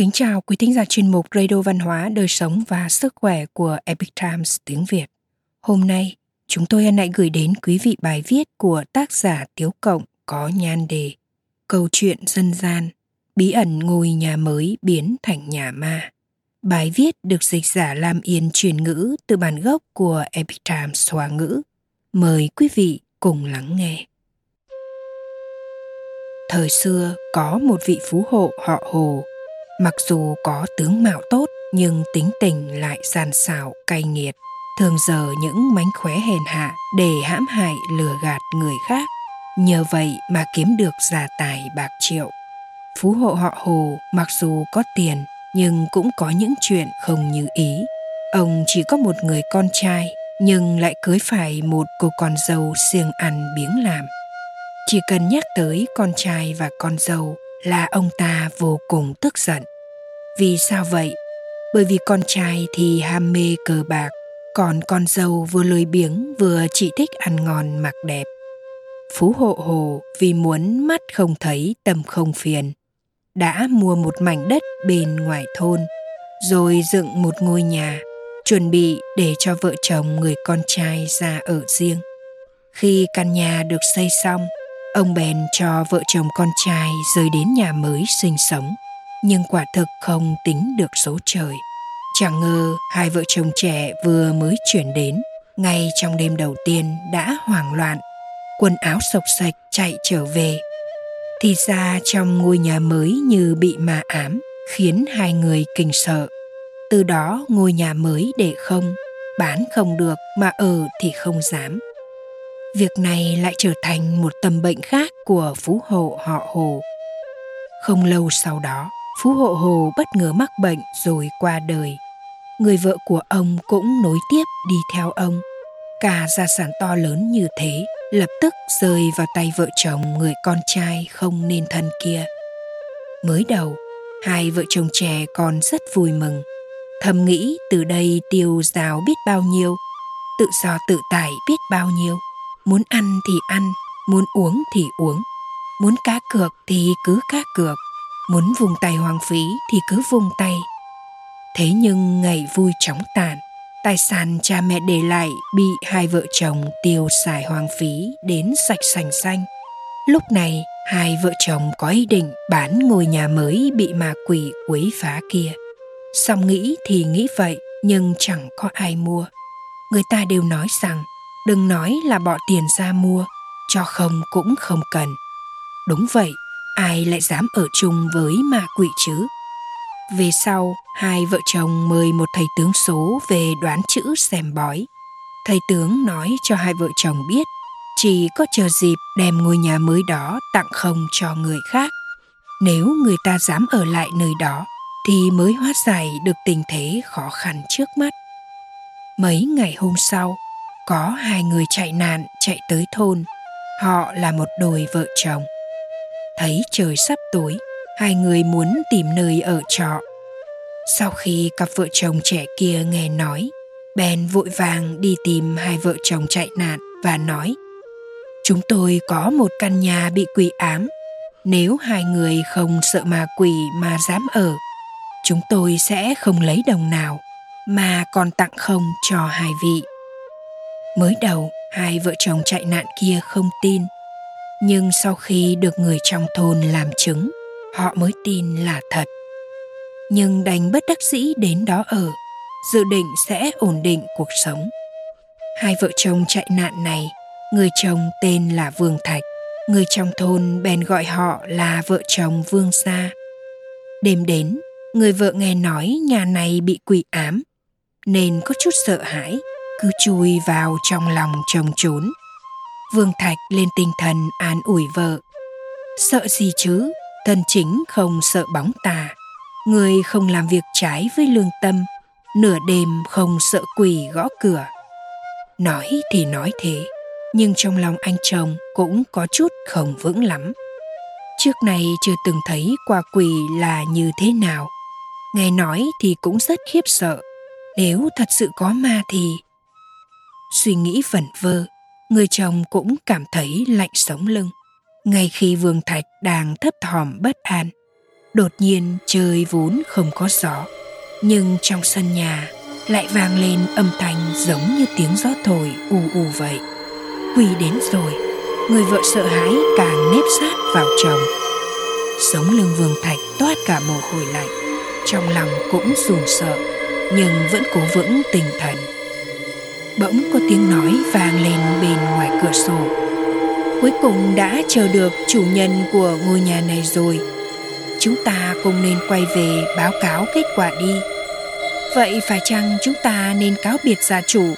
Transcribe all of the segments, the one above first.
Kính chào quý thính giả chuyên mục Radio Văn hóa, Đời sống và Sức khỏe của Epic Times tiếng Việt. Hôm nay, chúng tôi hân hạnh gửi đến quý vị bài viết của tác giả Tiếu Cộng có nhan đề Câu chuyện dân gian, bí ẩn ngôi nhà mới biến thành nhà ma. Bài viết được dịch giả Lam Yên truyền ngữ từ bản gốc của Epic Times Hoa ngữ. Mời quý vị cùng lắng nghe. Thời xưa có một vị phú hộ họ Hồ Mặc dù có tướng mạo tốt nhưng tính tình lại gian xảo cay nghiệt, thường giờ những mánh khóe hèn hạ để hãm hại lừa gạt người khác. Nhờ vậy mà kiếm được gia tài bạc triệu. Phú hộ họ Hồ mặc dù có tiền nhưng cũng có những chuyện không như ý. Ông chỉ có một người con trai nhưng lại cưới phải một cô con dâu siêng ăn biếng làm. Chỉ cần nhắc tới con trai và con dâu là ông ta vô cùng tức giận. Vì sao vậy? Bởi vì con trai thì ham mê cờ bạc, còn con dâu vừa lười biếng vừa chỉ thích ăn ngon mặc đẹp. Phú hộ hồ vì muốn mắt không thấy tâm không phiền, đã mua một mảnh đất bên ngoài thôn, rồi dựng một ngôi nhà, chuẩn bị để cho vợ chồng người con trai ra ở riêng. Khi căn nhà được xây xong, ông bèn cho vợ chồng con trai rời đến nhà mới sinh sống nhưng quả thực không tính được số trời. Chẳng ngờ hai vợ chồng trẻ vừa mới chuyển đến. Ngay trong đêm đầu tiên đã hoảng loạn. Quần áo sộc sạch chạy trở về. Thì ra trong ngôi nhà mới như bị ma ám, khiến hai người kinh sợ. Từ đó ngôi nhà mới để không, bán không được mà ở thì không dám. Việc này lại trở thành một tầm bệnh khác của phú hộ họ hồ. Không lâu sau đó phú hộ hồ bất ngờ mắc bệnh rồi qua đời. Người vợ của ông cũng nối tiếp đi theo ông. Cả gia sản to lớn như thế lập tức rơi vào tay vợ chồng người con trai không nên thân kia. Mới đầu, hai vợ chồng trẻ còn rất vui mừng. Thầm nghĩ từ đây tiêu rào biết bao nhiêu, tự do tự tại biết bao nhiêu. Muốn ăn thì ăn, muốn uống thì uống, muốn cá cược thì cứ cá cược muốn vùng tay hoang phí thì cứ vùng tay. Thế nhưng ngày vui chóng tàn, tài sản cha mẹ để lại bị hai vợ chồng tiêu xài hoang phí đến sạch sành xanh. Lúc này, hai vợ chồng có ý định bán ngôi nhà mới bị ma quỷ quấy phá kia. Song nghĩ thì nghĩ vậy, nhưng chẳng có ai mua. Người ta đều nói rằng, đừng nói là bỏ tiền ra mua, cho không cũng không cần. Đúng vậy ai lại dám ở chung với ma quỷ chứ? Về sau, hai vợ chồng mời một thầy tướng số về đoán chữ xem bói. Thầy tướng nói cho hai vợ chồng biết, chỉ có chờ dịp đem ngôi nhà mới đó tặng không cho người khác. Nếu người ta dám ở lại nơi đó, thì mới hóa giải được tình thế khó khăn trước mắt. Mấy ngày hôm sau, có hai người chạy nạn chạy tới thôn. Họ là một đôi vợ chồng thấy trời sắp tối, hai người muốn tìm nơi ở trọ. Sau khi cặp vợ chồng trẻ kia nghe nói bèn vội vàng đi tìm hai vợ chồng chạy nạn và nói, chúng tôi có một căn nhà bị quỷ ám. Nếu hai người không sợ ma quỷ mà dám ở, chúng tôi sẽ không lấy đồng nào mà còn tặng không cho hai vị. Mới đầu, hai vợ chồng chạy nạn kia không tin nhưng sau khi được người trong thôn làm chứng, họ mới tin là thật. Nhưng đành bất đắc dĩ đến đó ở, dự định sẽ ổn định cuộc sống. Hai vợ chồng chạy nạn này, người chồng tên là vương thạch, người trong thôn bèn gọi họ là vợ chồng vương gia. Đêm đến, người vợ nghe nói nhà này bị quỷ ám, nên có chút sợ hãi, cứ chui vào trong lòng chồng trốn. Vương Thạch lên tinh thần an ủi vợ. Sợ gì chứ, thân chính không sợ bóng tà. Người không làm việc trái với lương tâm, nửa đêm không sợ quỷ gõ cửa. Nói thì nói thế, nhưng trong lòng anh chồng cũng có chút không vững lắm. Trước này chưa từng thấy qua quỷ là như thế nào. Nghe nói thì cũng rất khiếp sợ. Nếu thật sự có ma thì... Suy nghĩ vẩn vơ, người chồng cũng cảm thấy lạnh sống lưng. Ngay khi vương thạch đang thấp thỏm bất an, đột nhiên trời vốn không có gió, nhưng trong sân nhà lại vang lên âm thanh giống như tiếng gió thổi ù ù vậy. Quỳ đến rồi, người vợ sợ hãi càng nếp sát vào chồng. Sống lưng vương thạch toát cả mồ hôi lạnh, trong lòng cũng run sợ, nhưng vẫn cố vững tinh thần bỗng có tiếng nói vang lên bên ngoài cửa sổ. Cuối cùng đã chờ được chủ nhân của ngôi nhà này rồi. Chúng ta cùng nên quay về báo cáo kết quả đi. Vậy phải chăng chúng ta nên cáo biệt gia chủ?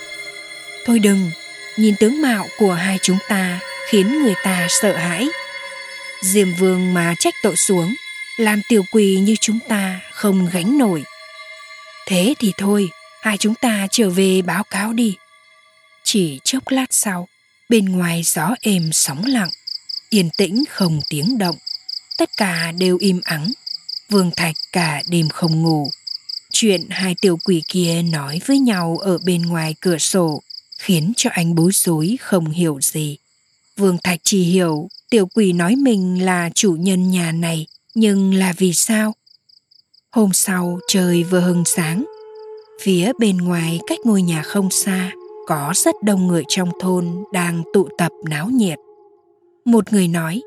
Thôi đừng, nhìn tướng mạo của hai chúng ta khiến người ta sợ hãi. Diêm vương mà trách tội xuống, làm tiểu quỳ như chúng ta không gánh nổi. Thế thì thôi hai chúng ta trở về báo cáo đi. Chỉ chốc lát sau, bên ngoài gió êm sóng lặng, yên tĩnh không tiếng động. Tất cả đều im ắng. Vương thạch cả đêm không ngủ. Chuyện hai tiểu quỷ kia nói với nhau ở bên ngoài cửa sổ khiến cho anh bối rối không hiểu gì. Vương thạch chỉ hiểu tiểu quỷ nói mình là chủ nhân nhà này, nhưng là vì sao? Hôm sau trời vừa hừng sáng phía bên ngoài cách ngôi nhà không xa, có rất đông người trong thôn đang tụ tập náo nhiệt. Một người nói,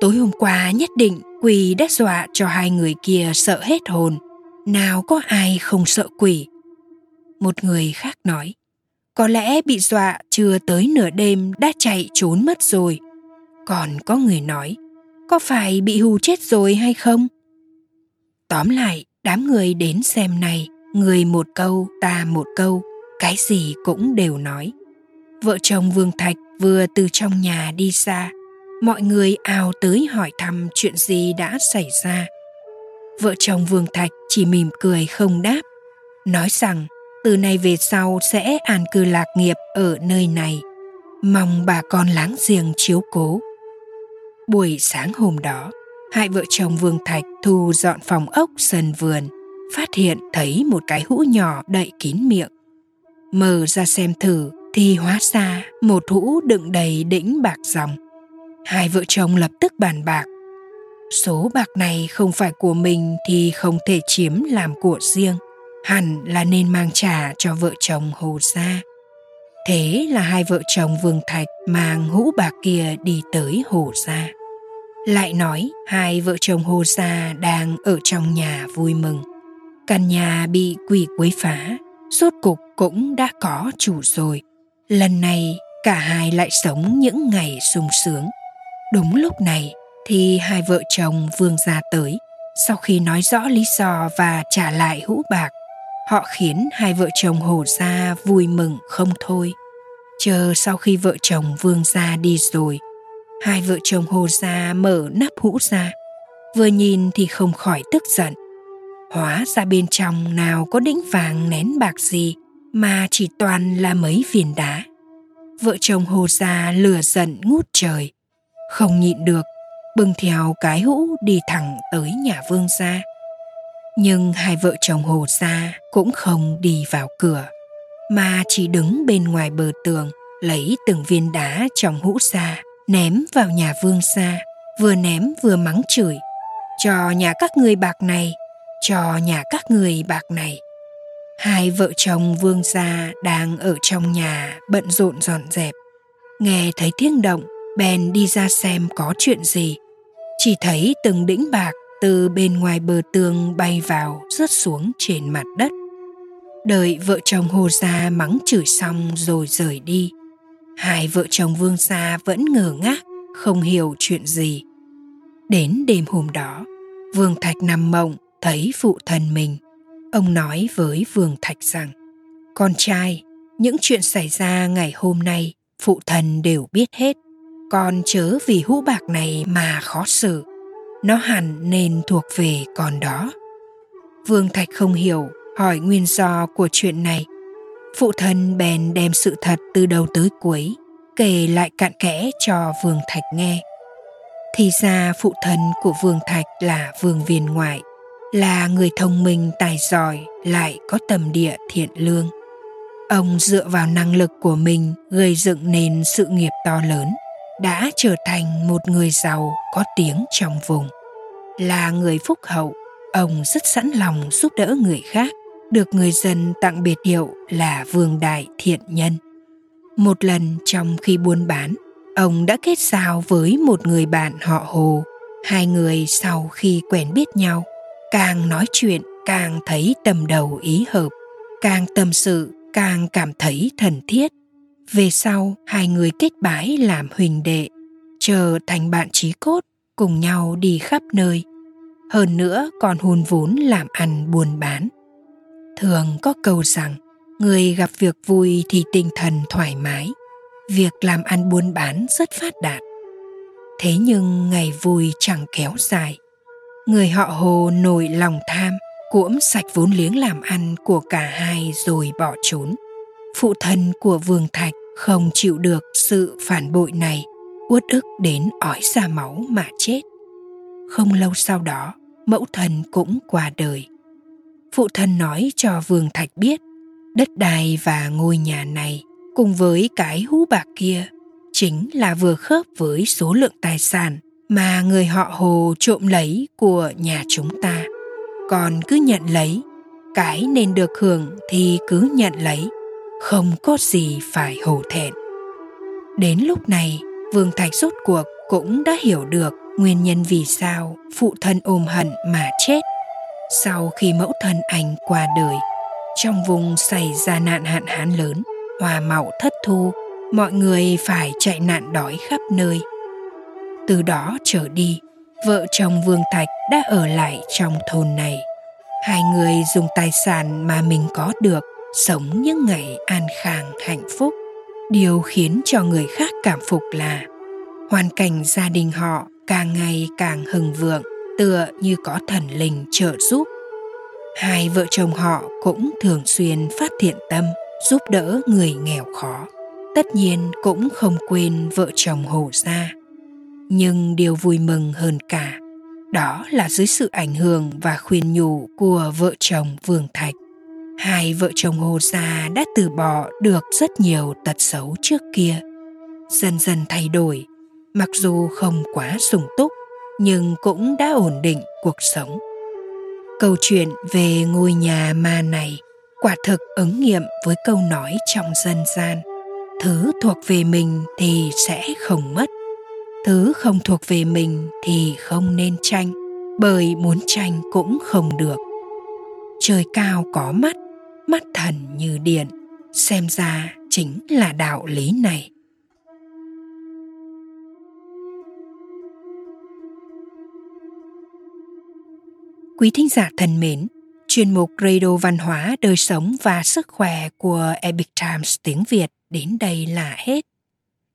tối hôm qua nhất định quỷ đã dọa cho hai người kia sợ hết hồn, nào có ai không sợ quỷ một người khác nói, có lẽ bị dọa chưa tới nửa đêm đã chạy trốn mất rồi. Còn có người nói, có phải bị hù chết rồi hay không? Tóm lại, đám người đến xem này người một câu, ta một câu, cái gì cũng đều nói. Vợ chồng vương thạch vừa từ trong nhà đi xa, mọi người ào tới hỏi thăm chuyện gì đã xảy ra. Vợ chồng vương thạch chỉ mỉm cười không đáp, nói rằng, từ nay về sau sẽ an cư lạc nghiệp ở nơi này. Mong bà con láng giềng chiếu cố. Buổi sáng hôm đó, hai vợ chồng vương thạch thu dọn phòng ốc sân vườn phát hiện thấy một cái hũ nhỏ đậy kín miệng. Mở ra xem thử thì hóa ra một hũ đựng đầy đĩnh bạc dòng. Hai vợ chồng lập tức bàn bạc. Số bạc này không phải của mình thì không thể chiếm làm của riêng, hẳn là nên mang trả cho vợ chồng hồ gia. Thế là hai vợ chồng vương thạch mang hũ bạc kia đi tới hồ gia. Lại nói hai vợ chồng hồ gia đang ở trong nhà vui mừng căn nhà bị quỷ quấy phá, rốt cục cũng đã có chủ rồi. Lần này, cả hai lại sống những ngày sung sướng. Đúng lúc này thì hai vợ chồng vương gia tới. Sau khi nói rõ lý do và trả lại hũ bạc, họ khiến hai vợ chồng hồ gia vui mừng không thôi. Chờ sau khi vợ chồng vương gia đi rồi, hai vợ chồng hồ gia mở nắp hũ ra. Vừa nhìn thì không khỏi tức giận hóa ra bên trong nào có đĩnh vàng nén bạc gì mà chỉ toàn là mấy viên đá. Vợ chồng hồ gia lửa giận ngút trời. Không nhịn được, bưng theo cái hũ đi thẳng tới nhà vương gia. Nhưng hai vợ chồng hồ gia cũng không đi vào cửa, mà chỉ đứng bên ngoài bờ tường, lấy từng viên đá trong hũ ra, ném vào nhà vương gia, vừa ném vừa mắng chửi. Cho nhà các người bạc này cho nhà các người bạc này. Hai vợ chồng vương gia đang ở trong nhà bận rộn dọn dẹp. Nghe thấy tiếng động bèn đi ra xem có chuyện gì. Chỉ thấy từng đĩnh bạc từ bên ngoài bờ tường bay vào, rớt xuống trên mặt đất. Đợi vợ chồng hồ gia mắng chửi xong rồi rời đi. Hai vợ chồng vương gia vẫn ngờ ngác, không hiểu chuyện gì. Đến đêm hôm đó, vương thạch nằm mộng thấy phụ thân mình. Ông nói với vương thạch rằng, con trai, những chuyện xảy ra ngày hôm nay, phụ thân đều biết hết. Con chớ vì hũ bạc này mà khó xử. Nó hẳn nên thuộc về con đó. Vương thạch không hiểu, hỏi nguyên do của chuyện này. Phụ thân bèn đem sự thật từ đầu tới cuối, kể lại cạn kẽ cho vương thạch nghe. Thì ra phụ thân của vương thạch là vương viên ngoại là người thông minh tài giỏi lại có tầm địa thiện lương ông dựa vào năng lực của mình gây dựng nên sự nghiệp to lớn đã trở thành một người giàu có tiếng trong vùng là người phúc hậu, ông rất sẵn lòng giúp đỡ người khác, được người dân tặng biệt hiệu là Vương Đại Thiện Nhân. Một lần trong khi buôn bán, ông đã kết giao với một người bạn họ Hồ. Hai người sau khi quen biết nhau, càng nói chuyện càng thấy tầm đầu ý hợp, càng tâm sự càng cảm thấy thần thiết. Về sau, hai người kết bái làm huỳnh đệ, chờ thành bạn trí cốt, cùng nhau đi khắp nơi. Hơn nữa còn hùn vốn làm ăn buôn bán. Thường có câu rằng, người gặp việc vui thì tinh thần thoải mái, việc làm ăn buôn bán rất phát đạt. Thế nhưng ngày vui chẳng kéo dài. Người họ Hồ nổi lòng tham, cuỗm sạch vốn liếng làm ăn của cả hai rồi bỏ trốn. Phụ thân của Vương Thạch không chịu được sự phản bội này, uất ức đến ói ra máu mà chết. Không lâu sau đó, mẫu thân cũng qua đời. Phụ thân nói cho Vương Thạch biết, đất đai và ngôi nhà này cùng với cái hú bạc kia chính là vừa khớp với số lượng tài sản mà người họ Hồ trộm lấy của nhà chúng ta. Còn cứ nhận lấy, cái nên được hưởng thì cứ nhận lấy, không có gì phải hổ thẹn. Đến lúc này, Vương Thạch rốt cuộc cũng đã hiểu được nguyên nhân vì sao phụ thân ôm hận mà chết. Sau khi mẫu thân anh qua đời, trong vùng xảy ra nạn hạn hán lớn, hoa màu thất thu, mọi người phải chạy nạn đói khắp nơi. Từ đó trở đi, vợ chồng Vương Thạch đã ở lại trong thôn này. Hai người dùng tài sản mà mình có được sống những ngày an khang hạnh phúc. Điều khiến cho người khác cảm phục là hoàn cảnh gia đình họ càng ngày càng hừng vượng, tựa như có thần linh trợ giúp. Hai vợ chồng họ cũng thường xuyên phát thiện tâm, giúp đỡ người nghèo khó. Tất nhiên cũng không quên vợ chồng Hồ Gia. Nhưng điều vui mừng hơn cả, đó là dưới sự ảnh hưởng và khuyên nhủ của vợ chồng Vương Thạch. Hai vợ chồng Hồ Gia đã từ bỏ được rất nhiều tật xấu trước kia. Dần dần thay đổi, mặc dù không quá sung túc, nhưng cũng đã ổn định cuộc sống. Câu chuyện về ngôi nhà ma này quả thực ứng nghiệm với câu nói trong dân gian thứ thuộc về mình thì sẽ không mất thứ không thuộc về mình thì không nên tranh, bởi muốn tranh cũng không được. Trời cao có mắt mắt thần như điện, xem ra chính là đạo lý này. Quý thính giả thân mến, chuyên mục radio văn hóa, đời sống và sức khỏe của epic times tiếng việt đến đây là hết